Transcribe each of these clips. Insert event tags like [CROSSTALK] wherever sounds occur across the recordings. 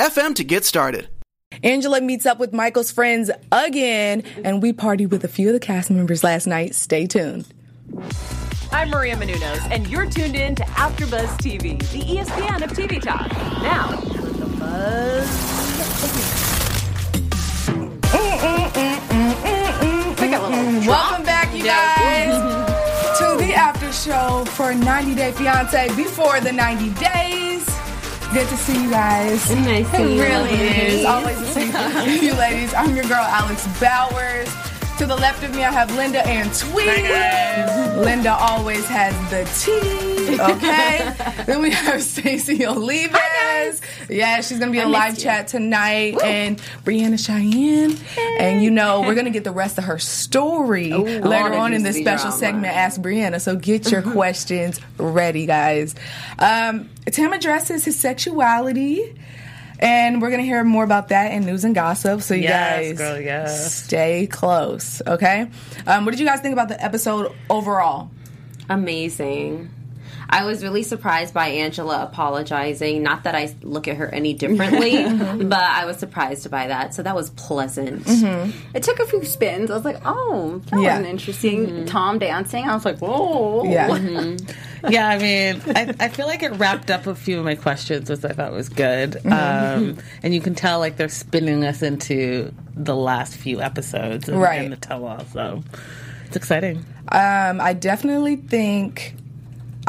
anchor.fm to get started. Angela meets up with Michael's friends again, and we partied with a few of the cast members last night. Stay tuned. I'm Maria Menounos, and you're tuned in to AfterBuzz TV, the ESPN of TV talk. Now, let the buzz. Welcome back, you guys, [LAUGHS] to the after show for 90 Day Fiance before the 90 days. Good to see you guys. Nice It to meet you. really is. Always to see [LAUGHS] you ladies. I'm your girl, Alex Bowers. To the left of me, I have Linda and Tweet. Linda always has the tea. Okay. [LAUGHS] then we have Stacey Olivas. Yeah, she's gonna be on live chat tonight, and Brianna Cheyenne. And you know, we're [LAUGHS] gonna get the rest of her story later on in this special drama. segment. Ask Brianna. So get your [LAUGHS] questions ready, guys. Um, Tim addresses his sexuality. And we're gonna hear more about that in news and gossip. So you Yes, guys, girl, yes. stay close, okay? Um, what did you guys think about the episode overall? Amazing. I was really surprised by Angela apologizing. Not that I look at her any differently, [LAUGHS] mhm. but I was surprised by that. So that was pleasant. Mm-hmm. It took a few spins. I was like, oh, that Yeah. wasn't interesting. Mm-hmm. Tom dancing. I was like, whoa. Yeah, [LAUGHS] mm-hmm. yeah, I mean, I, I feel like it wrapped up a few of my questions, which I thought was good. Um, and you can tell, like, they're spinning us into the last few episodes and, Right. and the tell all. So it's exciting. um, I definitely think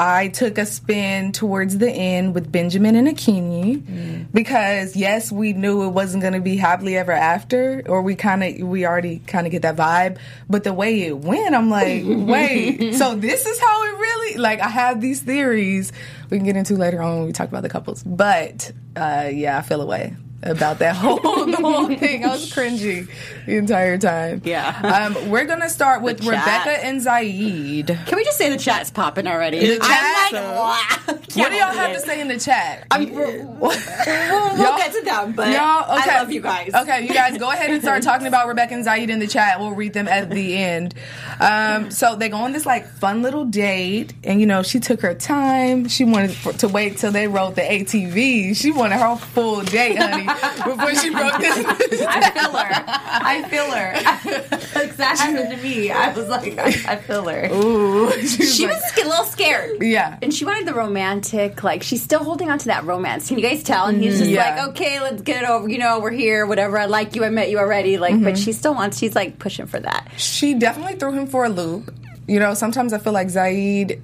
I took a spin towards the end with Benjamin and Akinyi because yes, we knew it wasn't going to be happily ever after, or we kind of we already kind of get that vibe. But the way it went, I'm like, [LAUGHS] wait, so this is how it really like. I have these theories we can get into later on when we talk about the couples, but uh, yeah, I feel away about that [LAUGHS] whole the whole thing. I was cringy the entire time. Yeah. Um, we're gonna start with Rebecca and Zaid. Can we just say the chat's popping already? The I'm chat? like, wow. What do y'all have to say in the chat? I'm, we'll, we'll get to them, but Y'all, okay. I love you guys. Okay, you guys go ahead and start talking about Rebecca and Zaid in the chat. We'll read them at the end. Um, so they go on this like fun little date, and you know she took her time. She wanted to wait till they wrote the ATV. She wanted her full date, honey, [LAUGHS] before she broke this. I feel her. I feel her. exactly [LAUGHS] happened to me. I was like, I, I feel her. Ooh, [LAUGHS] She like- was a little scared. Yeah. And she wanted the romantic, like, she's still holding on to that romance. Can you guys tell? And he's just Yeah. like, okay, let's get it over. You know, we're here, whatever. I like you. I met you already. Like, but she still wants, she's like pushing for that. she definitely threw him for a loop. You know, sometimes I feel like Zaid,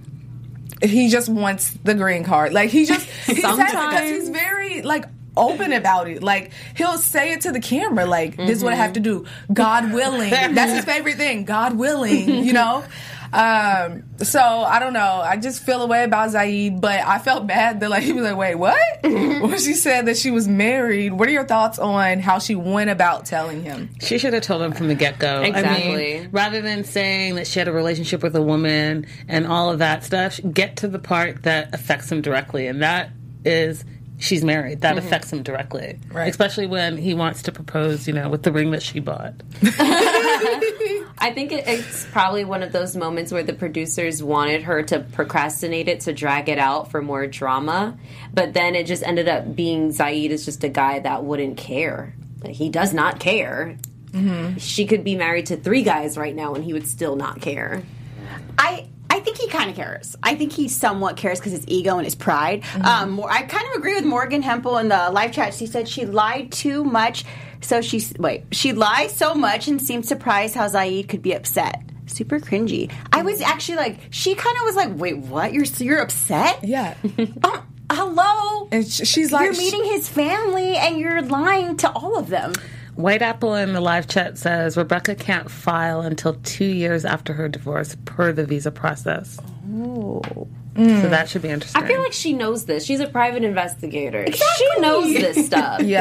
he just wants the green card. Like he just he says because Sometimes. he's very like open about it. Like he'll say it to the camera, like this is what I have mm-hmm. to do. God willing. That's his favorite thing. God willing. You know. [LAUGHS] Um, so I don't know. I just feel a way about Zaid, but I felt bad that like he was like, "Wait, what?" when she said that she was married. What are your thoughts on how she went about telling him? She should have told him from the get go. I Exactly. mean, rather than saying that she had a relationship with a woman and all of that stuff, get to the part that affects him directly, and that is she's married. That mm-hmm. affects him directly, Right. Especially when he wants to propose, you know, with the ring that she bought. [LAUGHS] I think it, it's probably one of those moments where the producers wanted her to procrastinate it to drag it out for more drama, but then it just ended up being Zaid is just a guy that wouldn't care. Like, he does not care. Mm-hmm. She could be married to three guys right now and he would still not care. I I think he kind of cares. I think he somewhat cares because his ego and his pride. Um, I kind of agree with Morgan Hempel in the live chat. She said she lied too much, so she wait. She lies so much and seemed surprised how Zaid could be upset. Super cringy. I was actually like, she kind of was like, wait, what? You're you're upset? Yeah. [LAUGHS] Um, hello. And sh- she's like, you're meeting his family and you're lying to all of them. White Apple in the live chat says Rebecca can't file until two years after her divorce per the visa process. Oh. So mm. that should be interesting. I feel like she knows this. She's a private investigator. She knows this stuff. Yeah.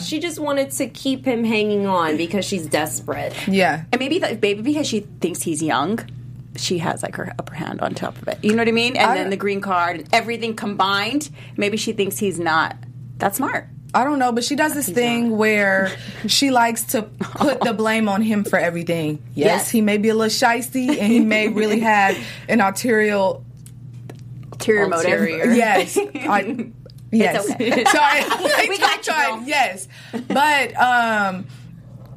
She just wanted to keep him hanging on because she's desperate. Yeah. And maybe that maybe because she thinks he's young, she has like her upper hand on top of it. You know what I mean? And I- then the green card and everything combined, maybe she thinks he's not that smart. I don't know, but she does this thing where [LAUGHS] she likes to put the blame on him for everything. Yes, Yes. he may be a little shisty and he may really [LAUGHS] have an arterial. Ulterior motive. Ulterior. [LAUGHS] Yes. I, yes. okay. [LAUGHS] Sorry. [LAUGHS] We got you, girl. Yes. But, um,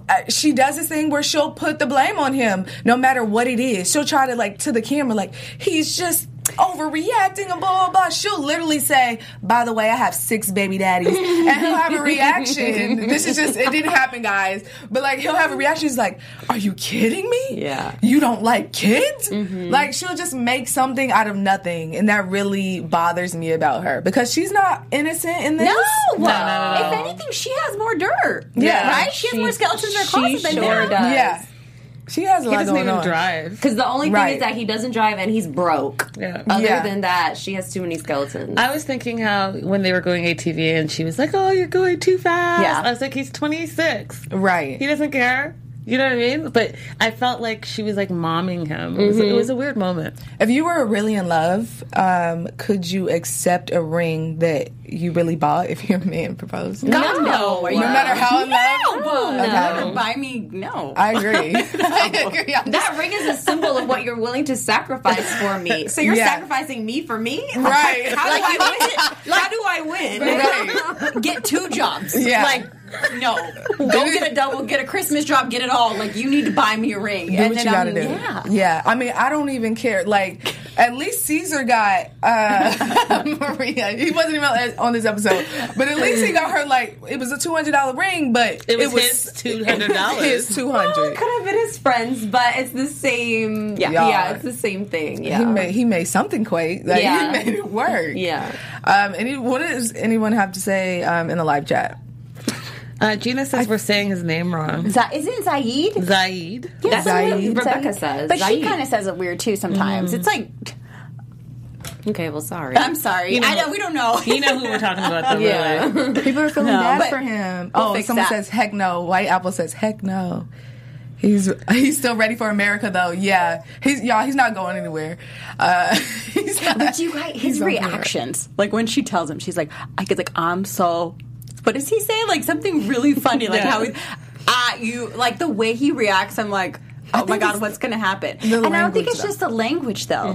uh, she does this thing where she'll put the blame on him no matter what it is. She'll try to like to the camera like he's just overreacting and blah blah blah. She'll literally say, "By the way, I have six baby daddies," and he'll have a reaction. [LAUGHS] this is just it didn't happen, guys. But like he'll have a reaction. He's like, "Are you kidding me? Yeah. you don't like kids?" Mm-hmm. Like she'll just make something out of nothing, and that really bothers me about her because she's not innocent in this. No. no, no. If anything, she has more dirt. Yeah. Right? She has more skeletons in her she closet than sure him. does. Yeah, she has a He lot doesn't going even on. drive. Because the only thing Right. is that he doesn't drive and he's broke. Yeah. Other Yeah. than that, she has too many skeletons. I was thinking how when they were going ATV and she was like, "Oh, you're going too fast." Yeah. I was like, "He's 26. Right. He doesn't care." You know what I mean? But I felt like she was like momming him. It, was, it was a weird moment. If you were really in love, um, could you accept a ring that you really bought if your man proposed? God, no. Are you No matter how in love? No. Okay. Never buy me. No. I [LAUGHS] agree. I agree. I'm that ring is a symbol of what you're willing to sacrifice for me. [LAUGHS] So you're Yeah. sacrificing me for me? Right. [LAUGHS] How do Like, I win? How do I win? Right. get two jobs. Yeah. Like, no. [LAUGHS] Go get a double, get a Christmas drop, get it all. Like, you need to buy me a ring. Do and what then you gotta I'm, do. Yeah. Yeah. I mean, I don't even care. Like, at least Caesar got uh, [LAUGHS] Maria. He wasn't even on this episode, but at least he got her like it was a two hundred dollar ring, but It was his $200. His two [LAUGHS] Well, it could have been his friends, but it's the same. Yeah. yeah, it's the same thing. Yeah, He made he made something quake. Like Yeah. he made it work. Yeah. Um. Any what does anyone have to say um, in the live chat? Uh, Gina says we're saying his name wrong. Z- isn't it Zaid? Zaid. That's Zaid. what Rebecca says. But she kind of says it weird too sometimes. It's like, Okay, well, sorry. I'm sorry. know- I know, we don't know. [LAUGHS] You know who we're talking about, though, Yeah. really. People are feeling No, bad for him. we'll oh, fix someone that. says heck no. White Apple says heck no. He's he's still ready for America though. Yeah, he's y'all. He's not going anywhere. Uh, [LAUGHS] he's not, But you guys, his he's over it. reactions, like when she tells him, she's like, I get like, I'm so. What does he say? Like something really funny, like [LAUGHS] Yeah. how he, ah, you like the way he reacts. I'm like. Oh my god, what's going to happen? And I don't think it's though. just the language, though.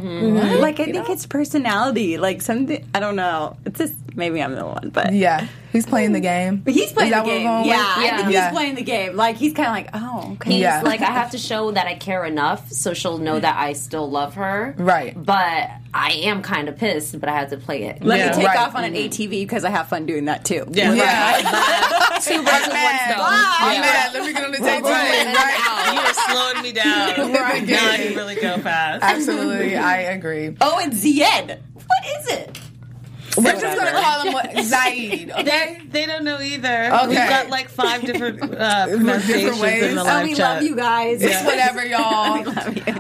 Like I think it's personality. Like something. I don't know. It's just maybe I'm the one, but Yeah, he's playing the game. But he's playing Is that the what we're game. going Yeah, with? I think Yeah. he's playing the game. Like he's kind of like, oh, okay. He's Yeah. like, I have to show that I care enough so she'll know that I still love her. Right. But I am kind of pissed, but I had to play it. Let Yeah. me take Right. off on an mm-hmm. ATV because I have fun doing that too. Yeah. Yeah, [LAUGHS] Two birds with one mad. stone. I'm mad. Let me get on the tape. Right. You are slowing me down. [LAUGHS] Right. Now I can really go fast. Absolutely, I agree. Oh, and Zied. What is it? We're just gonna call him what, Zaid. [LAUGHS] Okay. They don't know either. Okay. We've got like five different uh, [LAUGHS] pronunciations ways. in the Oh, live Oh, we chat. love you guys. It's whatever, [LAUGHS] y'all.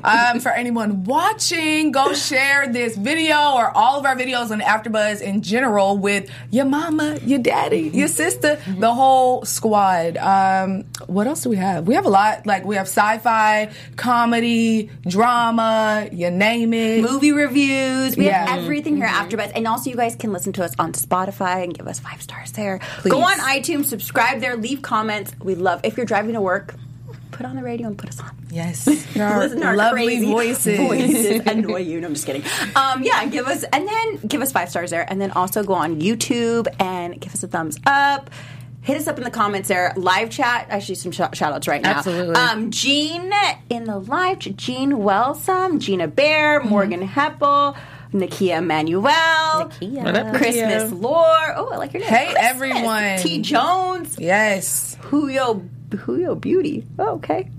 Um, for anyone watching, go share this video or all of our videos on AfterBuzz in general with your mama, your daddy, your sister, the whole squad. Um, what else do we have? We have a lot. Like we have sci-fi, comedy, drama, you name it. movie reviews. We Yeah. have everything here after AfterBuzz, and also you guys can listen to us on Spotify and give us five stars there. Please. Go on iTunes, subscribe there, leave comments. We love if you're driving to work. Put on the radio and put us on. Yes, [LAUGHS] our Listen to our lovely crazy [LAUGHS] voices. voices annoy [LAUGHS] you. No, I'm just kidding. Um, yeah, give us and then give us five stars there, and then also go on YouTube and give us a thumbs up. Hit us up in the comments there. Live chat. Actually, some sh- shout outs right now. Absolutely. Um, Jean in the live. ch- Jean Wellsome, Gina Bear, Mm-hmm. Morgan Heppel, Nakia Manuel, up, Christmas Nakia? Lore. Oh, I like your name. Hey, Christmas. everyone. T Jones. Yes. Julio Julio Beauty. Oh, okay.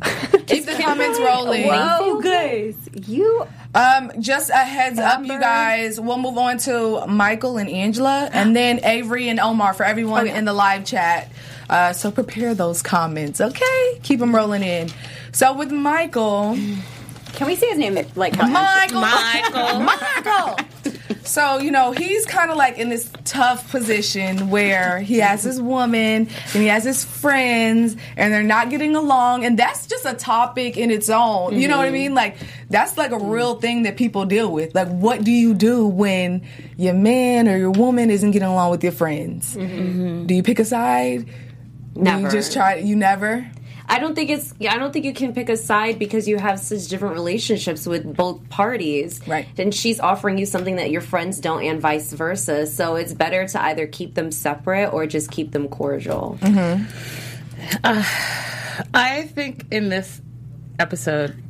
Keep the comments rolling. Whoa, guys, you Um, just a heads up, you guys. We'll move on to Michael and Angela, and then Avery and Omar for everyone in the live chat. Uh, so prepare those comments, okay? Keep them rolling in. So with Michael, can we say his name like how Michael, Michael. Michael. So you know he's kind of like in this tough position where he has his woman and he has his friends and they're not getting along, and that's just a topic in its own. You know what I mm-hmm. mean? Like that's like a real thing that people deal with. Like, what do you do when your man or your woman isn't getting along with your friends? Mm-hmm. Do you pick a side? Do Never. you just try? You never. I don't think it's. I don't think you can pick a side because you have such different relationships with both parties. Right. And she's offering you something that your friends don't, and vice versa. So it's better to either keep them separate or just keep them cordial. Hmm. I think in this episode,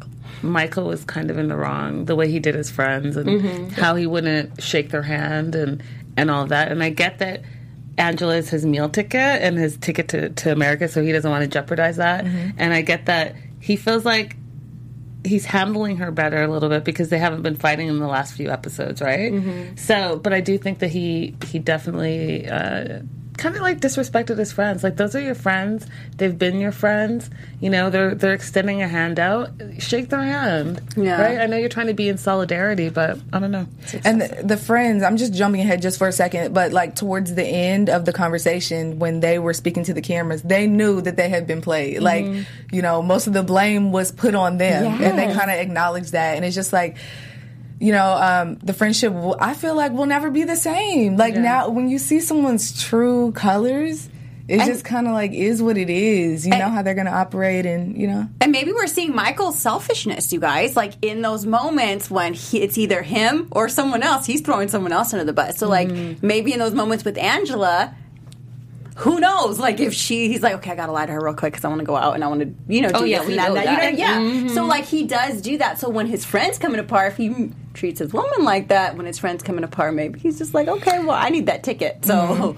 Michael was kind of in the wrong the way he did his friends and how he wouldn't shake their hand and and all that. And I get that Angela is his meal ticket and his ticket to, to America, so he doesn't want to jeopardize that. And I get that he feels like he's handling her better a little bit because they haven't been fighting in the last few episodes, right? So, but I do think that he he definitely uh, kind of like disrespected his friends. Like those are your friends; they've been your friends. You know, they're they're extending a hand out. Shake their hand, Yeah. right? I know you're trying to be in solidarity, but I don't know. And the, the friends, I'm just jumping ahead just for a second, but like towards the end of the conversation, when they were speaking to the cameras, they knew that they had been played. Mm-hmm. Like, you know, most of the blame was put on them, and they kind of acknowledged that. And it's just like, you know, um, the friendship, will, I feel like will never be the same. Like now, when you see someone's true colors, it just kind of like is what it is. You know how they're going to operate, and you know. And maybe we're seeing Michael's selfishness, you guys. Like in those moments when he, it's either him or someone else, he's throwing someone else under the bus. So, like, Mm-hmm. maybe in those moments with Angela, who knows? Like, if she, he's like, okay, I gotta lie to her real quick because I want to go out and I want to, you know, do Oh, yeah, this and that. that. You know, yeah. So, like, he does do that. So when his friends coming apart, if he treats his woman like that, when his friends coming apart, maybe he's just like, okay, well, I need that ticket. So,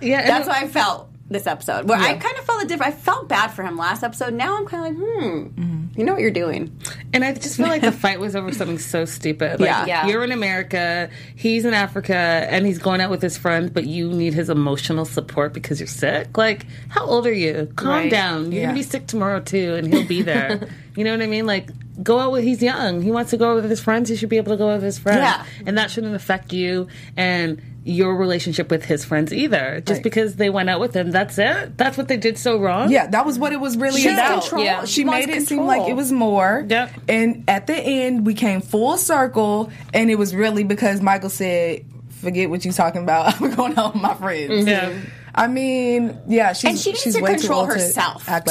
Yeah, that's why I felt this episode. Where I kind of felt a different. I felt bad for him last episode. Now I'm kind of like, hmm, you know what you're doing. And I just feel like the fight was over something so stupid. Like, Yeah. Yeah. you're in America, he's in Africa, and he's going out with his friends, but you need his emotional support because you're sick. Like, how old are you? Calm Right. down. You're Yeah. gonna be sick tomorrow too, and he'll be [LAUGHS] there. you know what I mean? Like, go out with. He's young. He wants to go out with his friends. He should be able to go out with his friends. Yeah. and that shouldn't affect you and your relationship with his friends either. Just Right. because they went out with him, that's it. That's what they did so wrong. Yeah, that was what it was really She about. control. Yeah. She She made it seem like it was more. Yep. And at the end, we came full circle, and it was really because Michael said, "Forget what you're talking about. [LAUGHS] I'm going out with my friends." Yeah. I mean, yeah, she's and she needs she's to way control old to herself act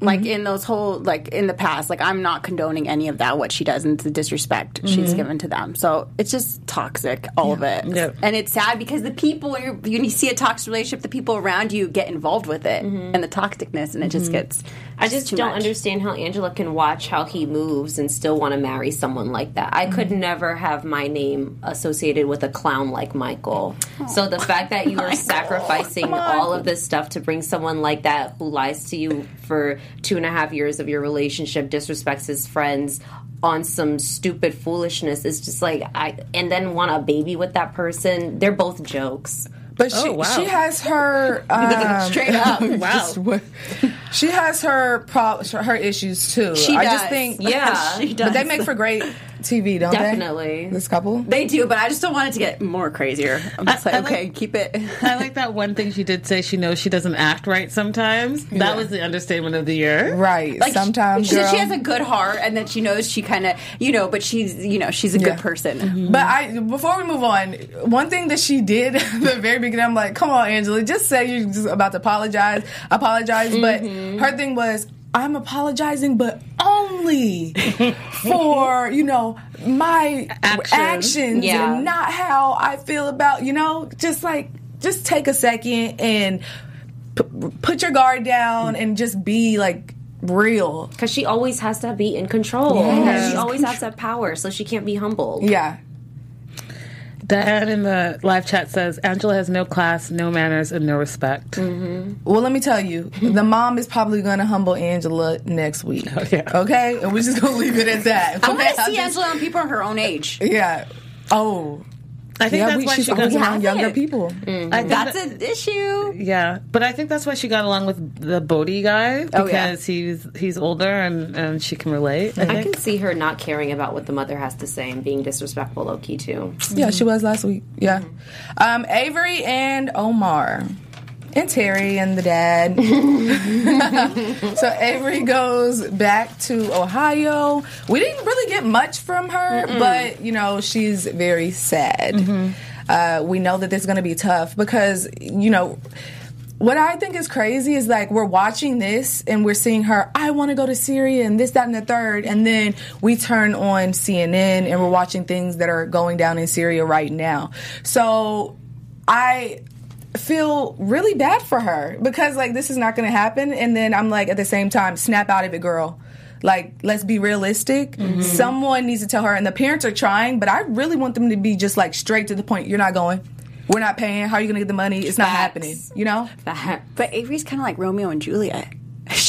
like. Like in those whole like in the past, like I'm not condoning any of that. What she does and the disrespect she's mm-hmm. given to them. So it's just toxic, all of it. Yeah. And it's sad because the people when you see a toxic relationship, the people around you get involved with it mm-hmm. and the toxicness, and it just gets. I just don't much. understand how Angela can watch how he moves and still want to marry someone like that. I could Mm-hmm. never have my name associated with a clown like Michael. So the fact that [LAUGHS] you are sacrificing all of this stuff to bring someone like that who lies to you for two and a half years of your relationship, disrespects his friends on some stupid foolishness is just like I and then want a baby with that person. They're both jokes. But she Oh, wow. she has her [LAUGHS] um, Straight up. [LAUGHS] just what- she has her pro- her issues too. She I does. just think Yeah. [LAUGHS] she does. but they make for great TV, don't Definitely. they? This couple. They do, but I just don't want it to get more crazier. I'm just like, I like- okay, keep it. I like that one thing she did say. She knows she doesn't act right sometimes. That was the understatement of the year. Right. Like Sometimes she, girl. she has a good heart, and then she knows she kind of, you know, but she's, you know, she's a Yeah. good person. Mm-hmm. But I before we move on, one thing that she did [LAUGHS] at the very beginning, I'm like, come on, Angela, just say you're just about to apologize, apologize. But mm-hmm. her thing was, I'm apologizing, but only for you know my Actions. actions Yeah. and not how I feel about you know. Just like just take a second and p- put your guard down and just be like real. Because she always has to be in control. Yes. She always has to have power, so she can't be humble. Yeah. Diane in the live chat says Angela has no class, no manners, and no respect. Mm-hmm. Well, let me tell you, the mom is probably going to humble Angela next week. Okay, and we're just going to leave it at that. I want Okay? to see Angela on people her own age. Yeah. Oh. I think yeah, that's we, why she's she always got around younger it. people. I think That's that- an issue. Yeah, but I think that's why she got along with the Bodie guy because Oh, yeah. he's he's older and, and she can relate. I, I can see her not caring about what the mother has to say and being disrespectful low key too. Yeah, she was last week. Yeah. Um, Avery and Omar. And Terry and the dad. [LAUGHS] so Avery goes back to Ohio. We didn't really get much from her, but you know, she's very sad. Uh, we know that this is going to be tough because, you know, what I think is crazy is like we're watching this and we're seeing her, I want to go to Syria and this, that, and the third. And then we turn on CNN and we're watching things that are going down in Syria right now. So I feel really bad for her because like this is not going to happen. And then I'm like, at the same time, snap out of it, girl. Like, let's be realistic. Mm-hmm. Someone needs to tell her, and the parents are trying, but I really want them to be just like straight to the point. You're not going. We're not paying. How are you going to get the money? It's not Facts. happening. You know? But Avery's kind of like Romeo and Juliet.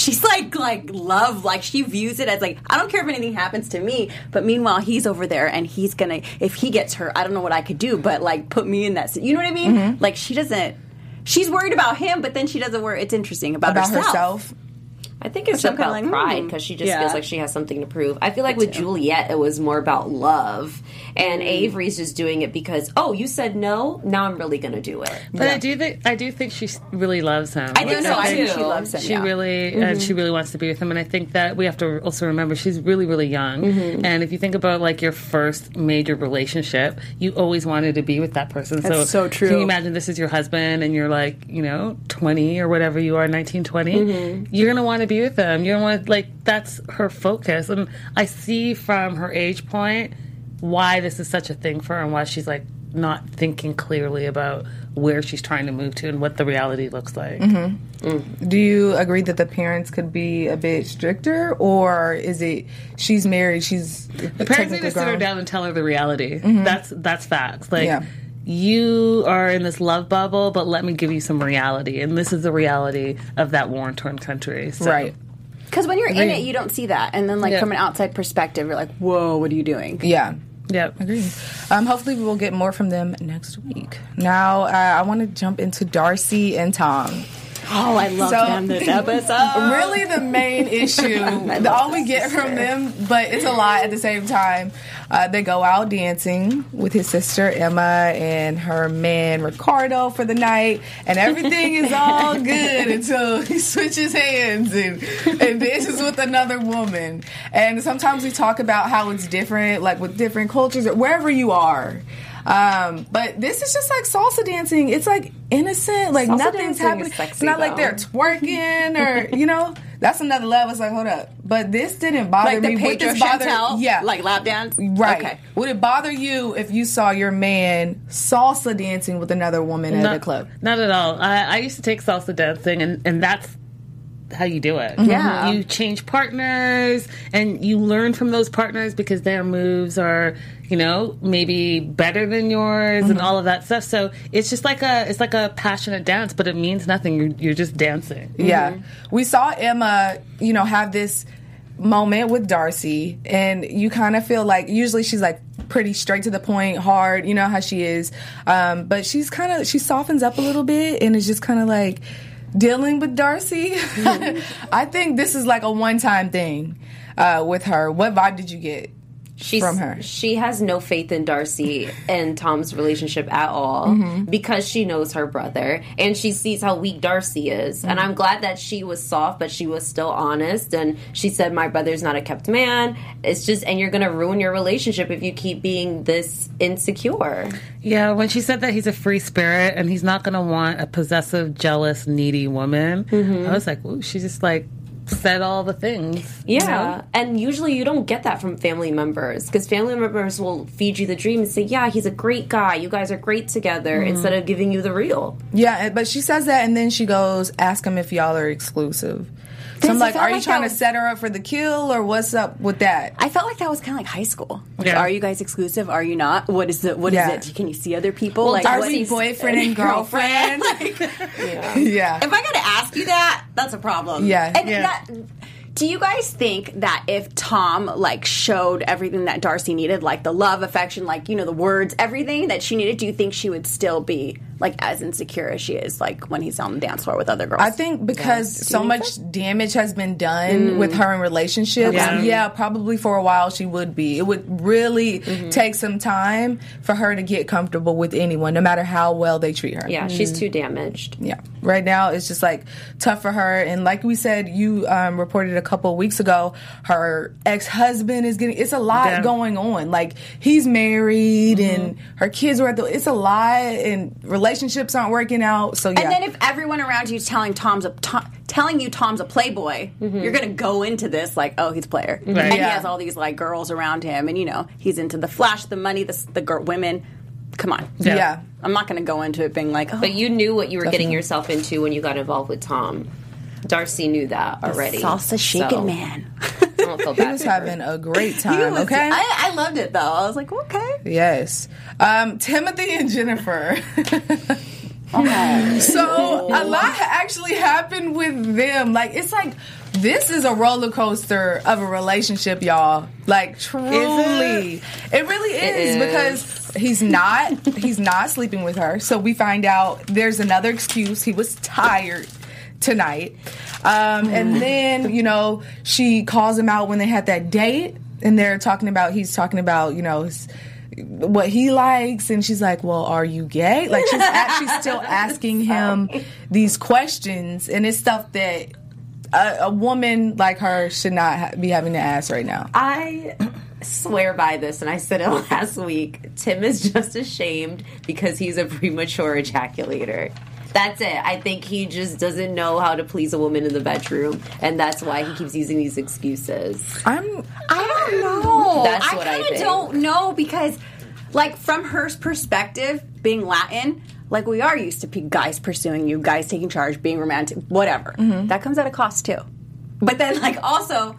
She's like like love, like she views it as like I don't care if anything happens to me, but meanwhile he's over there and he's gonna if he gets hurt, I don't know what I could do, but like put me in that. You know what I mean? Mm-hmm. Like she doesn't. She's worried about him, but then she doesn't worry. It's interesting about, About herself. herself. I think it's Which about kinda like, hmm. pride hmm. because she just Yeah. feels like she has something to prove. I feel like with Juliet, it was more about love, and mm. Avery's just doing it because oh, you said no, now I'm really gonna do it. But I do think I do think she really loves him. I do No, so. I think too. she loves him. She yeah. really and she really wants to be with him, and I think that we have to also remember she's really really young. Mm-hmm. And if you think about like your first major relationship, you always wanted to be with that person. That's so true. Can you imagine this is your husband, and you're like you know twenty or whatever you are, 19, 20? Mm-hmm. You're gonna want to be with him. You're gonna want like that's her focus, and I see from her age point why this is such a thing for her, and why she's like not thinking clearly about where she's trying to move to and what the reality looks like. Mm-hmm. Mm-hmm. Do you agree that the parents could be a bit stricter, or is it she's married, she's The parents need to sit her down and tell her the reality. Mm-hmm. That's that's facts. Like Yeah. You are in this love bubble, but let me give you some reality, and this is the reality of that war torn country. So, Right. Because when you're in it, you don't see that, and then like Yeah. from an outside perspective, you're like, "Whoa, what are you doing?" Yeah. Yep. Agree. Um, hopefully, we will get more from them next week. Now, uh, I want to jump into Darcey and Tom. Oh, I love So- them this [LAUGHS] episode. really the main [LAUGHS] issue. all we get from them, but it's a lot at the same time. Uh, they go out dancing with his sister Emma and her man Ricardo for the night, and everything is all [LAUGHS] good until he switches hands and, and dances with another woman. And sometimes we talk about how it's different, like with different cultures or wherever you are. Um, but this is just like salsa dancing. It's like innocent, like Salsa nothing's dancing is happening. It's sexy, not like they're twerking or [LAUGHS] you know. That's another level. It's like hold up, but this didn't bother like the me. Would Pedro this bother? Chantel, Yeah, like lap dance, right. Okay. Would it bother you if you saw your man salsa dancing with another woman at a club? Not at all. I, I used to take salsa dancing, and, and that's how you do it. Yeah. You change partners, and you learn from those partners because their moves are, you know, maybe better than yours, and all of that stuff. So it's just like a it's like a passionate dance, but it means nothing. You're, you're just dancing. Yeah. We saw Emma, you know, have this moment with Darcey, and you kind of feel like usually she's like pretty straight to the point, hard, you know how she is. Um, but she's kind of, she softens up a little bit and it's just kind of like dealing with Darcey. [LAUGHS] I think this is like a one time thing uh, with her. What vibe did you get? She's, from her. She has no faith in Darcey and Tom's relationship at all Mm-hmm. because she knows her brother and she sees how weak Darcey is. And Mm-hmm. I'm glad that she was soft, but she was still honest. And she said, My brother's not a kept man. It's just, and you're going to ruin your relationship if you keep being this insecure. Yeah, when she said that he's a free spirit and he's not going to want a possessive, jealous, needy woman, I was like, ooh, she's just like said all the things. you Yeah, know? and usually you don't get that from family members because family members will feed you the dream and say, "Yeah, he's a great guy. You guys are great together," mm-hmm. instead of giving you the real. Yeah, but she says that, and then she goes, "Ask him if y'all are exclusive." So I'm like, are you like trying that to set her up for the kill, or what's up with that? I felt like that was kind of like high school. Like, Yeah. Are you guys exclusive? Are you not? What is the what is Yeah. it? Can you see other people? Well, like, Are what we is- boyfriend [LAUGHS] and girlfriend? [LAUGHS] yeah. If I got to ask you that, that's a problem. Yeah. And Yeah. that. Do you guys think that if Tom like showed everything that Darcey needed, like the love, affection, like you know the words, everything that she needed, do you think she would still be like as insecure as she is like when he's on the dance floor with other girls? I think because so much damage has been done with her in relationships, Yeah. yeah. probably for a while she would be. It would really Mm-hmm. take some time for her to get comfortable with anyone, no matter how well they treat her. Yeah, she's too damaged. Yeah. Right now, it's just like tough for her. And like we said, you um, reported a couple of weeks ago, her ex husband is getting, it's a lot Yeah. going on. Like he's married and her kids were at the, it's a lot and relationships aren't working out. So yeah. And then if everyone around you is telling Tom's a to, telling you Tom's a playboy, mm-hmm. you're gonna go into this like, oh, he's a player, mm-hmm. and he has all these like girls around him, and you know he's into the flash, the money, the the girl, women. Come on, yeah. I'm not gonna go into it being like, oh, But you oh. knew what you were getting yourself into when you got involved with Tom. Darcey knew that already. salsa shaking so man. [LAUGHS] Don't feel He was her. having a great [LAUGHS] time. was- okay. I, I loved it though. I was like, okay. Yes. Um, Timothy and Jennifer. [LAUGHS] so a lot actually happened with them. Like it's like this is a roller coaster of a relationship, y'all. Like truly, it? really is, is. because he's not he's not sleeping with her. So we find out there's another excuse. He was tired tonight. Um, and then, you know, she calls him out when they had that date and they're talking about, he's talking about, you know, his, what he likes. And she's like, well, are you gay? Like she's actually [LAUGHS] still asking him these questions and it's stuff that a, a woman like her should not ha- be having to ask right now. I swear by this, and I said it [LAUGHS] last week. Tim is just ashamed because he's a premature ejaculator. That's it. I think he just doesn't know how to please a woman in the bedroom, and that's why he keeps using these excuses. I'm, I don't know. That's I what I kind of think. don't know because, like, from her perspective, being Latin, like we are used to guys pursuing you, guys taking charge, being romantic, whatever. Mm-hmm. That comes at a cost too. But then, like, also,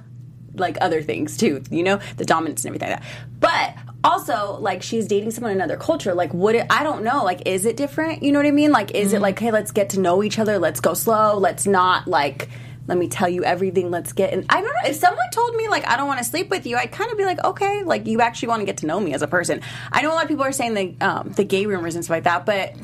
like other things too. You know, the dominance and everything like that. But also, like, she's dating someone in another culture. Like, would it? I don't know. Like, is it different? You know what I mean? Like, is it like, hey, let's get to know each other. Let's go slow. Let's not like let me tell you everything. Let's get in. I don't know. If someone told me like I don't want to sleep with you, I'd kind of be like, okay, like you actually want to get to know me as a person. I know a lot of people are saying the um, the gay rumors and stuff like that, but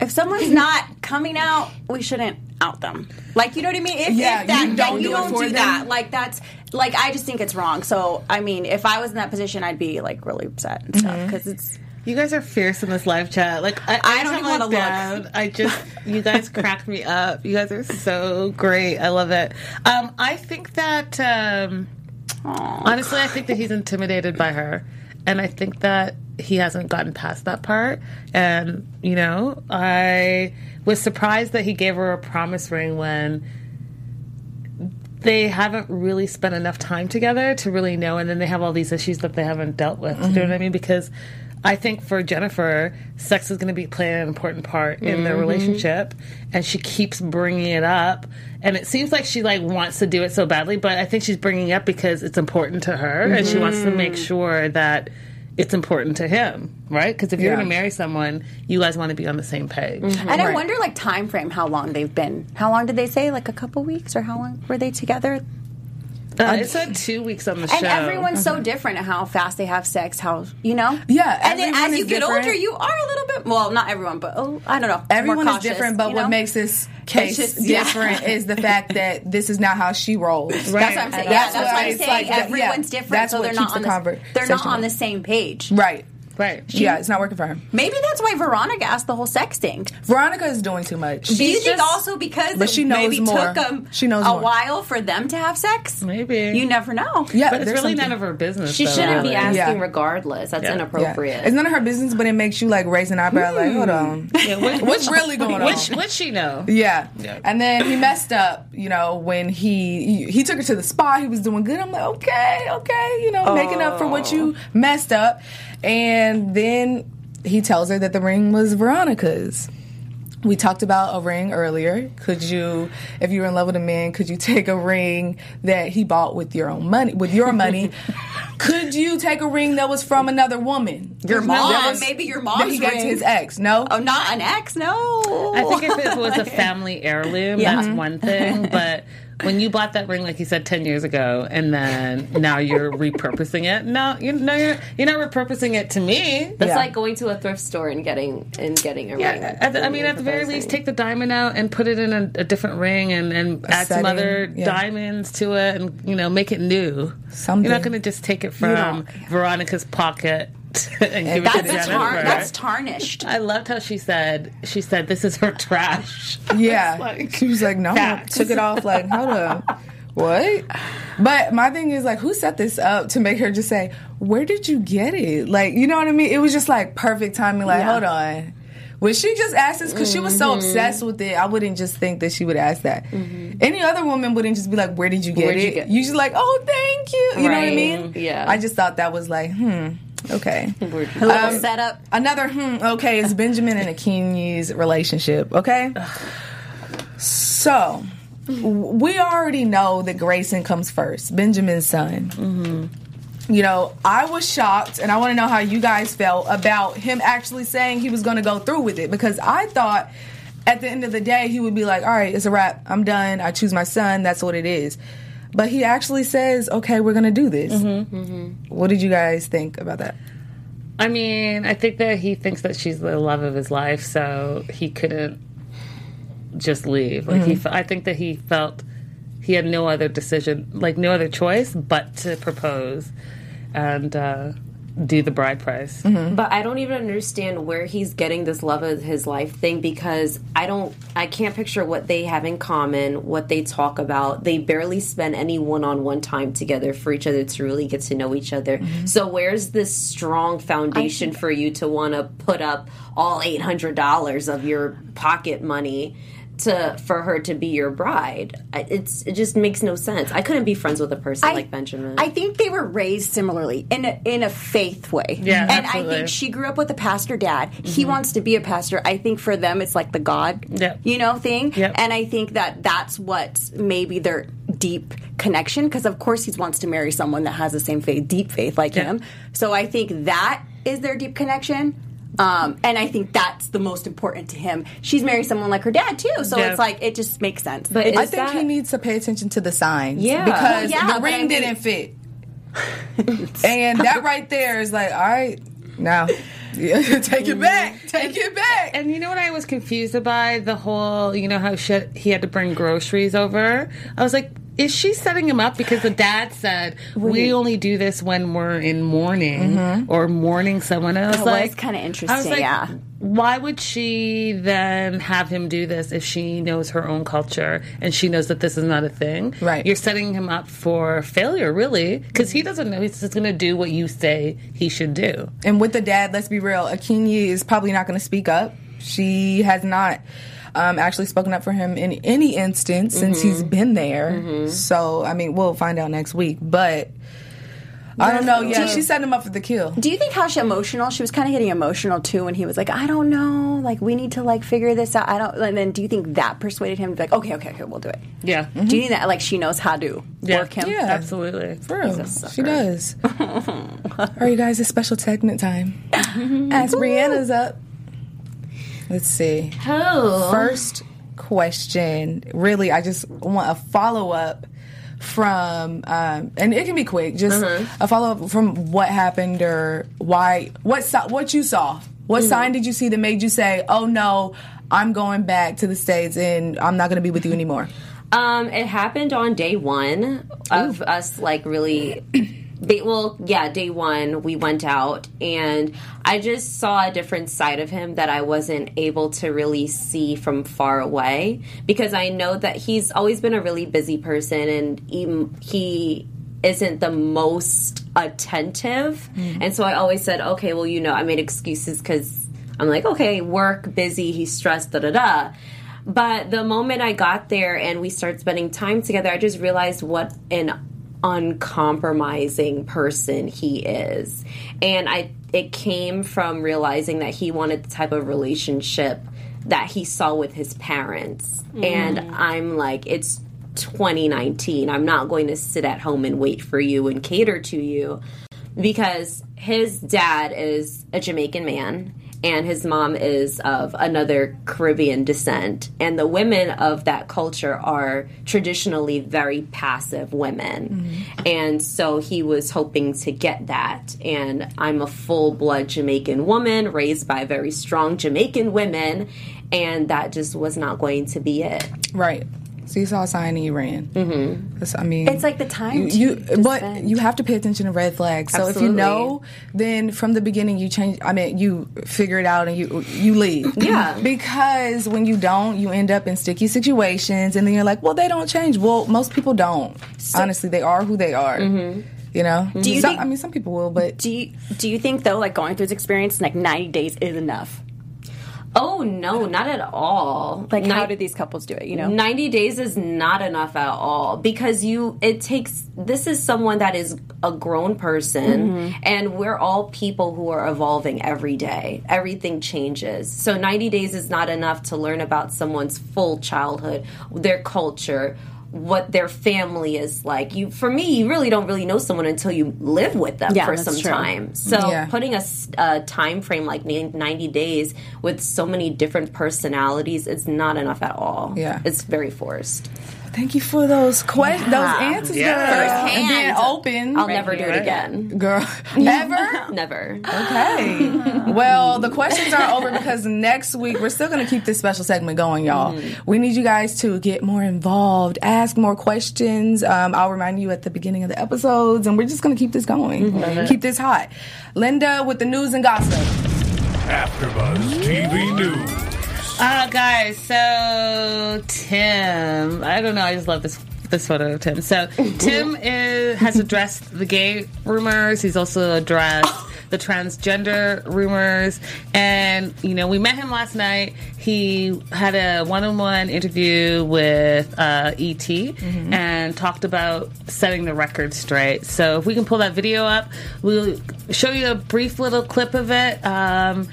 if someone's [LAUGHS] not coming out, we shouldn't out them. Like you know what I mean? If, Yeah, if that, you don't you do it don't do that. Like that's like I just think it's wrong. So I mean, if I was in that position, I'd be like really upset and stuff because it's. You guys are fierce in this live chat. Like I, I don't even wanna look. I just you guys [LAUGHS] crack me up. You guys are so great. I love it. Um, I think that um, honestly, I think that he's intimidated by her, and I think that he hasn't gotten past that part. And you know, I was surprised that he gave her a promise ring when they haven't really spent enough time together to really know, and then they have all these issues that they haven't dealt with. Do you know what I mean? Because I think for Jennifer, sex is going to be playing an important part in their mm-hmm. relationship, and she keeps bringing it up. And it seems like she like wants to do it so badly, but I think she's bringing it up because it's important to her, and she wants to make mm-hmm. sure that it's important to him, right? Because if you're Yeah. going to marry someone, you guys want to be on the same page. Mm-hmm. And I wonder, like, time frame, how long they've been. How long did they say? Like a couple weeks, or how long were they together? Uh, it said two weeks on the show. And show. everyone's so different at how fast they have sex, how you know. Yeah, and then as you get different. older, you are a little bit. Well, not everyone, but oh, I don't know. Everyone more is different, but you what makes this case just- yeah. different is the fact [LAUGHS] that this is not how she rolls. That's what I'm saying. Yeah, That's that's, why what I'm it's saying. like that- yeah, Everyone's different, that's so what they're keeps not on the the, they're not on the same page. Right. Right. yeah, it's not working for her. Maybe that's why Veronica asked the whole sex thing. Veronica is doing too much. Do you She's think also because But she knows maybe more. took them She knows a more. while for them to have sex? Maybe. You never know. Yeah, But it's really something- none of her business. She though, shouldn't be asking Yeah. regardless. That's Yeah. Yeah. inappropriate. It's none of her business, but it makes you like raise an eyebrow, like, hold on. Yeah, what- [LAUGHS] What's really going on? Which, what she know? Yeah. Yeah. And then he messed up, you know, when he, he he took her to the spa, he was doing good. I'm like, okay, okay, you know, making up for what oh. you messed up. And then he tells her that the ring was Veronica's. We talked about a ring earlier. Could you, if you were in love with a man, could you take a ring that he bought with your own money, with your money? [LAUGHS] could you take a ring that was from another woman? Your That mom, was- maybe your that mom's he gave to his ex. No. Oh, not an ex? No. I think if it was a family heirloom, [LAUGHS] Yeah. that's one thing. [LAUGHS] But when you bought that ring, like you said, ten years ago, and then now you're repurposing it. No, you no, you're you're not repurposing it to me. That's Yeah. like going to a thrift store and getting and getting a ring. Yeah, at the, I mean, at the very least, take the diamond out and put it in a, a different ring, and, and add some other yeah. diamonds to it, and you know, make it new. Something. You're not going to just take it from don't- Veronica's pocket [LAUGHS] and give it that's, to tar- that's tarnished. I loved how she said she said this is her trash. [LAUGHS] Yeah. like, she was like, no, facts. took it off. Like, hold on. What? But my thing is, like, who set this up to make her just say, where did you get it? Like, you know what I mean? It was just like perfect timing. Like, Yeah. hold on. When she just asked this, because she was so Mm-hmm. obsessed with it, I wouldn't just think that she would ask that. Any other woman wouldn't just be like, where did you get Where'd you it? get- you just like, oh, thank you. You know what I mean? Yeah. I just thought that was like, hmm, okay. A little Um, setup. Another hmm, okay, it's Benjamin and Akinyi's relationship, okay? So, we already know that Grayson comes first, Benjamin's son. You know, I was shocked, and I want to know how you guys felt about him actually saying he was going to go through with it because I thought at the end of the day he would be like, all right, it's a wrap. I'm done. I choose my son. That's what it is. But he actually says, okay, we're going to do this. Mm-hmm. Mm-hmm. What did you guys think about that? I mean, I think that he thinks that she's the love of his life, so he couldn't just leave. Like he, mm-hmm. I think that he felt he had no other decision, like no other choice, but to propose and uh, do the bride price. Mm-hmm. But I don't even understand where he's getting this love of his life thing because I don't, I can't picture what they have in common, what they talk about. They barely spend any one on one time together for each other to really get to know each other. Mm-hmm. So, where's this strong foundation for you to want to put up all $800 of your pocket money? To for her to be your bride, it's it just makes no sense. I couldn't be friends with a person like Benjamin. I think they were raised similarly in a, in a faith way. Yeah, and I think she grew up with a pastor dad. He mm-hmm. wants to be a pastor. I think for them, it's like the God, Yep. you know, thing. Yep. And I think that that's what maybe their deep connection. Because of course, he wants to marry someone that has the same faith, deep faith like Yeah. him. So I think that is their deep connection. Um, and I think that's the most important to him. She's married someone like her dad too, so Yeah. it's like it just makes sense. But I think that- he needs to pay attention to the signs. Yeah. Because Well, yeah, the ring I mean- didn't fit. and that right there is like, all right, now [LAUGHS] take it back. Take it back. And you know what I was confused by the whole, you know how she, he had to bring groceries over. I was like, is she setting him up because the dad said we only do this when we're in mourning mm-hmm. or mourning someone else? That was kinda I was interesting, like, yeah. Why would she then have him do this if she knows her own culture and she knows that this is not a thing? Right. You're setting him up for failure, really, because he doesn't know he's just going to do what you say he should do. And with the dad, let's be real, Akinyi is probably not going to speak up. She has not um, actually spoken up for him in any instance since he's been there. So, I mean, we'll find out next week. But I don't know. Yeah, she's setting him up for the kill. Do you think how she emotional? She was kind of getting emotional too when he was like, "I don't know, like we need to like figure this out." I don't. And then do you think that persuaded him to be like, "Okay, okay, okay, we'll do it"? Yeah. Do you think that like she knows how to work him? Yeah. Absolutely. For real. She does. [LAUGHS] All right, you guys, it's special segment time. [LAUGHS] As Brianna's up. Let's see. oh, First question. Really, I just want a follow up from, um, and it can be quick. Just a follow up from what happened or why, what what you saw. What sign did you see that made you say, "Oh no, I'm going back to the states and I'm not going to be with you anymore"? Um, it happened on day one of us like really Day, well, yeah, day one we went out, and I just saw a different side of him that I wasn't able to really see from far away because I know that he's always been a really busy person, and he, he isn't the most attentive, mm-hmm. and so I always said, okay, well, you know, I made excuses because I'm like, okay, work, busy, he's stressed, da da da. But the moment I got there and we started spending time together, I just realized what an uncompromising person he is. And I it came from realizing that he wanted the type of relationship that he saw with his parents. Mm-hmm. And I'm like, it's 2019. I'm not going to sit at home and wait for you and cater to you because his dad is a Jamaican man and his mom is of another Caribbean descent. And the women of that culture are traditionally very passive women. Mm-hmm. And so he was hoping to get that. And I'm a full blood Jamaican woman raised by very strong Jamaican women. And that just was not going to be it. Right. So you saw a sign and you ran. Mm-hmm. I mean, It's like the time You, you just but spend. you have to pay attention to red flags. So if you know, then from the beginning you change. I mean, you figure it out and you you leave. [CLEARS THROAT] Yeah. Because when you don't, you end up in sticky situations, and then you're like, well, they don't change. Well, most people don't. Honestly, they are who they are. You know. Do you Some- think- I mean, some people will, but Do you do you think though, like going through this experience, like ninety days is enough? Oh, no, not at all. Like, Ni- how did these couples do it? You know, 90 days is not enough at all because you it takes this is someone that is a grown person mm-hmm. and we're all people who are evolving every day everything changes so 90 days is not enough to learn about someone's full childhood their culture what their family is like you for me you really don't really know someone until you live with them Yeah, for some true. time so Yeah. putting a time frame like 90 days with so many different personalities is not enough at all Yeah. it's very forced thank you for those questions, those answers, Yeah. girl, and being Firsthand. open. i'll never do it again girl, [LAUGHS] ever. [LAUGHS] never Okay. [LAUGHS] well, the questions are over because next week we're still going to keep this special segment going, y'all. We need you guys to get more involved, ask more questions. Um, I'll remind you at the beginning of the episodes, and we're just going to keep this going, keep this hot. Linda with the news and gossip. AfterBuzz TV News. Uh, guys, so Tim, I don't know, I just love this this photo of Tim. So [LAUGHS] Tim is, has addressed the gay rumors. He's also addressed the transgender rumors, and you know, we met him last night. He had a one-on-one interview with uh, ET and talked about setting the record straight. So if we can pull that video up, we'll show you a brief little clip of it. Um,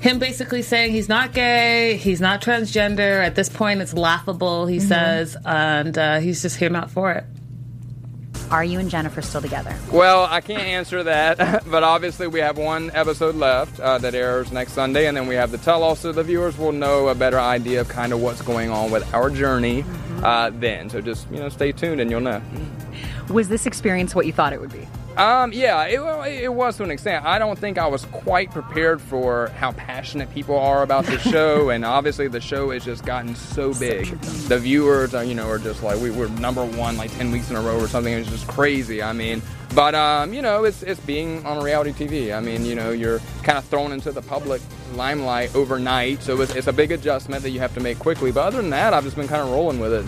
him basically saying he's not gay, he's not transgender. At this point, it's laughable, he says, and uh, he's just here not for it. Are you and Jeniffer still together? Well, I can't answer that, [LAUGHS] but obviously we have one episode left uh, that airs next Sunday, and then we have the tell all, so the viewers will know a better idea of kind of what's going on with our journey uh, then. So just you know, stay tuned, and you'll know. Was this experience what you thought it would be? Um, yeah, it, it was to an extent. I don't think I was quite prepared for how passionate people are about the [LAUGHS] show, and obviously the show has just gotten so big. The viewers, are, you know, are just like we were number one like ten weeks in a row or something. It's just crazy. I mean, but um, you know, it's it's being on reality TV. I mean, you know, you're kind of thrown into the public limelight overnight, so it's, it's a big adjustment that you have to make quickly. But other than that, I've just been kind of rolling with it.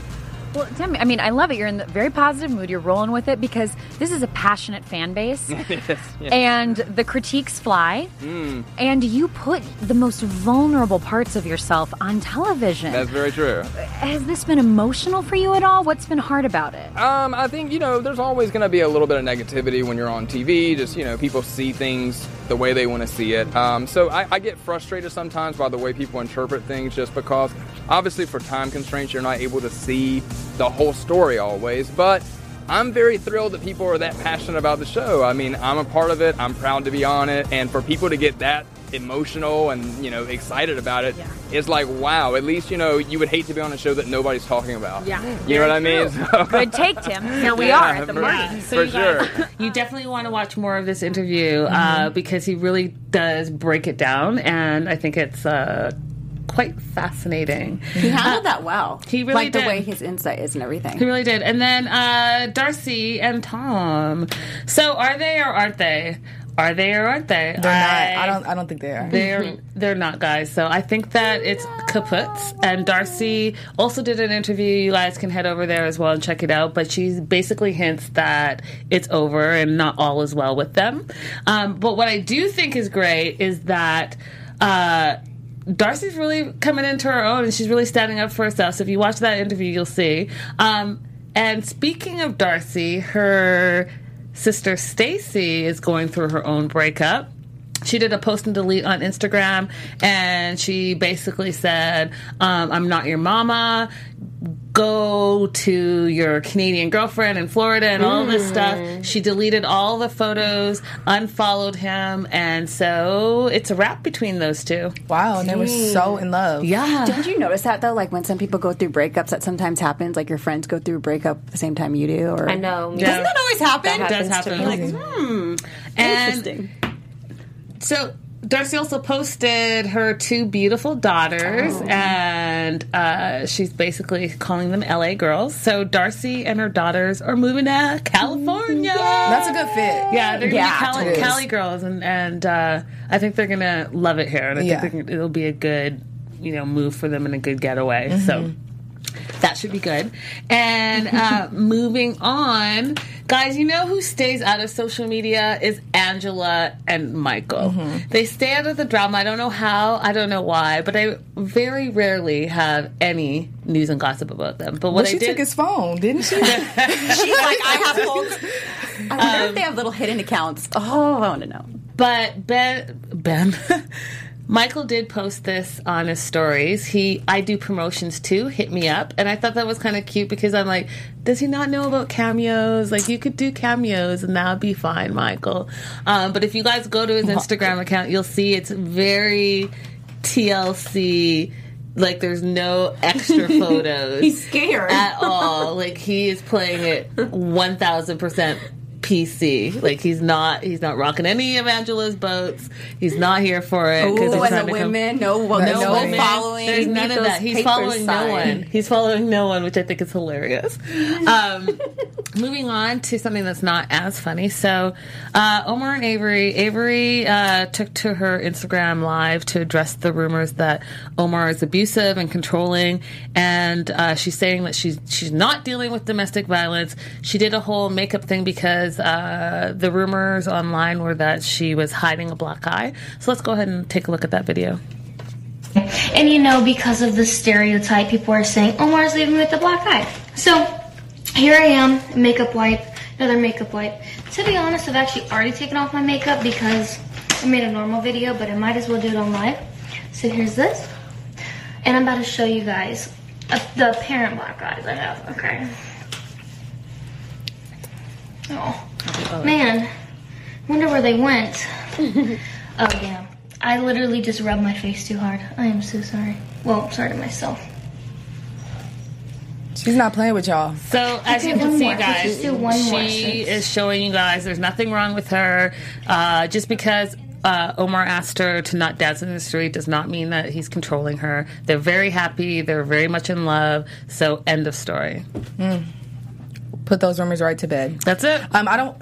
Well, Tim, I mean, I love it. You're in the very positive mood. You're rolling with it because this is a passionate fan base. [LAUGHS] And the critiques fly. Mm. And you put the most vulnerable parts of yourself on television. That's very true. Has this been emotional for you at all? What's been hard about it? Um, I think you know, there's always going to be a little bit of negativity when you're on TV. Just you know, people see things the way they want to see it. Um, so I, I get frustrated sometimes by the way people interpret things, just because obviously for time constraints, you're not able to see the whole story always. But I'm very thrilled that people are that passionate about the show. I mean, I'm a part of it. I'm proud to be on it, and for people to get that emotional and you know excited about it, it's like wow. At least you know you would hate to be on a show that nobody's talking about. Yeah. you know what I mean. So- [LAUGHS] Good take, Tim. Here we Yeah, are at the for- party. for you sure. guys- [LAUGHS] you definitely want to watch more of this interview Mm-hmm. uh, because he really does break it down, and I think it's uh, quite fascinating. He handled that well. He really like did. the way his insight is and everything. He really did. And then uh, Darcey and Tom. So are they or aren't they? Are they or aren't they? They're not. I don't. I don't think they are. They're they're not guys. So I think that it's kaput. And Darcey also did an interview. You guys can head over there as well and check it out. But she basically hints that it's over and not all is well with them. Um, but what I do think is great is that. Uh, Darcey's really coming into her own and she's really standing up for herself. So if you watch that interview, you'll see. Um, and speaking of Darcey, her sister Stacey is going through her own breakup. She did a post and delete on Instagram, and she basically said, um, "I'm not your mama. Go to your Canadian girlfriend in Florida and all this stuff." She deleted all the photos, unfollowed him, and so it's a wrap between those two. Wow, and they were so in love. Yeah. Didn't you notice that though? Like when some people go through breakups, that sometimes happens. Like your friends go through a breakup the same time you do. Or I know. Doesn't that always happen? That does happens to happen. me. Like, hmm, And- interesting. So Darcey also posted her two beautiful daughters, and uh, she's basically calling them LA girls. So Darcey and her daughters are moving to California. That's a good fit. Yeah, they're gonna be Cali. Cali girls, and and uh, I think they're gonna love it here, and I Yeah. think gonna- it'll be a good, you know, move for them and a good getaway. So that should be good. And uh, [LAUGHS] moving on, guys, you know who stays out of social media is Angela and Michael. They stay out of the drama. I don't know how, I don't know why, but I very rarely have any news and gossip about them. But what Well, I she did, took his phone, didn't she? [LAUGHS] She's like, I have [LAUGHS] folks. I wonder if they have little hidden accounts. Oh, I want to know. But Ben, Ben, Michael did post this on his stories. He, I do promotions too. Hit me up, and I thought that was kind of cute because I'm like, does he not know about cameos? Like, you could do cameos, and that would be fine, Michael. Um, but if you guys go to his Instagram account, you'll see it's very TLC. Like, there's no extra [LAUGHS] photos He's scared. at all. Like he is playing it one thousand percent PC. Like he's not he's not rocking any of Angela's boats. He's not here for it. Ooh, and the to come- women, no, no, no women. following. There's none of that. He's following no one. He's following no one, which I think is hilarious. Um, [LAUGHS] moving on to something that's not as funny. So, uh, Omar and Avery. Avery uh, took to her Instagram live to address the rumors that Omar is abusive and controlling, and uh, she's saying that she's she's not dealing with domestic violence. She did a whole makeup thing because uh, the rumors online were that she was hiding a black eye. So let's go ahead and take a look at that video. And you know, because of the stereotype, people are saying Omar's leaving with a black eye. So here I am, makeup wipe, another makeup wipe. To be honest, I've actually already taken off my makeup because I made a normal video, but I might as well do it on live. So here's this, and I'm about to show you guys uh, the apparent black eyes I have. Okay. Oh man, wonder where they went. [LAUGHS] oh yeah. I literally just rubbed my face too hard. I am so sorry. Well, sorry to myself. She's not playing with y'all. So as you can see, more. guys, Let's do one more, she is showing you guys there's nothing wrong with her. Uh, just because uh, Omar asked her to not dance in the street does not mean that he's controlling her. They're very happy. They're very much in love. So end of story. Put those rumors right to bed. That's it. Um, I don't.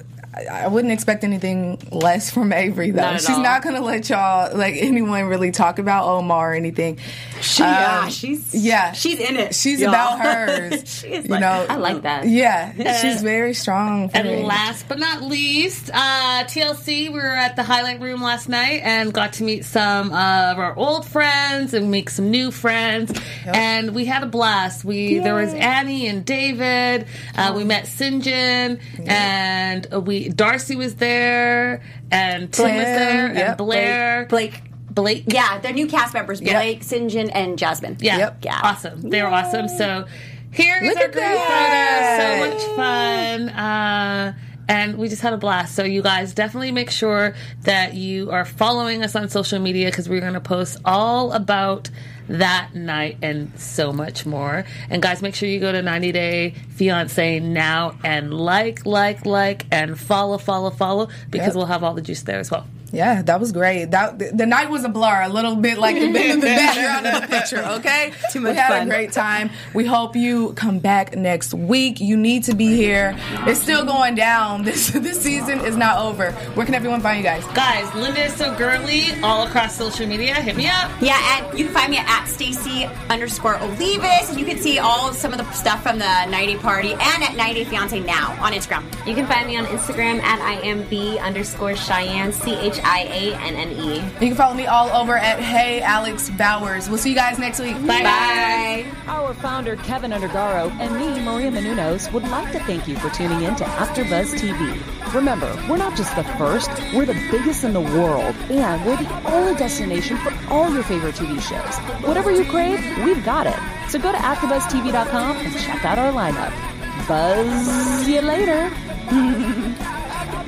I- wouldn't expect anything less from Avery though. Not She's all. not gonna let y'all like anyone really talk about Omar or anything. She, Um, yeah, she's yeah, she's in it. She's y'all. about [LAUGHS] hers. she is you like, know, I like that. Yeah, [LAUGHS] she's very strong. for And me. last but not least, uh, TLC, we were at the highlight room last night and got to meet some of our old friends and make some new friends. And we had a blast. We There was Annie and David. Uh, we met Syngin and uh, Darcey was there and Tim was there and yep. Blair. Blake. Blake. Yeah, they're new cast members. Blake, Syngin, and Jasmine. Yeah. Yep. Yeah. Awesome. They were awesome. So here is Look our group that. photo. So much fun. Uh, and we just had a blast. So you guys definitely make sure that you are following us on social media because we're going to post all about that night and so much more. And guys, make sure you go to 90 Day Fiance now and like, like, like, and follow, follow, follow because Yep. we'll have all the juice there as well. Yeah, that was great. That the, the night was a blur, a little bit like the, the [LAUGHS] background of the picture. Okay, [LAUGHS] Too much we had fun. a great time. We hope you come back next week. You need to be here. It's still going down. [LAUGHS] This this season is not over. Where can everyone find you guys? Guys, Linda is so girly all across social media. Hit me up. Yeah, and you can find me at Stacy underscore Olivas, and you can see all some of the stuff from the 90 party and at 90 Fiance now on Instagram. You can find me on Instagram at IMB underscore Cheyenne, C H I A N N E. You can follow me all over at Hey Alex Bowers. We'll see you guys next week. Bye. Our founder, Kevin Undergaro, and me, Maria Menounos, would like to thank you for tuning in to AfterBuzz TV. Remember, we're not just the first, we're the biggest in the world, and we're the only destination for all your favorite TV shows. Whatever you crave, we've got it. So go to AfterBuzzTV.com and check out our lineup. Buzz See you later. [LAUGHS]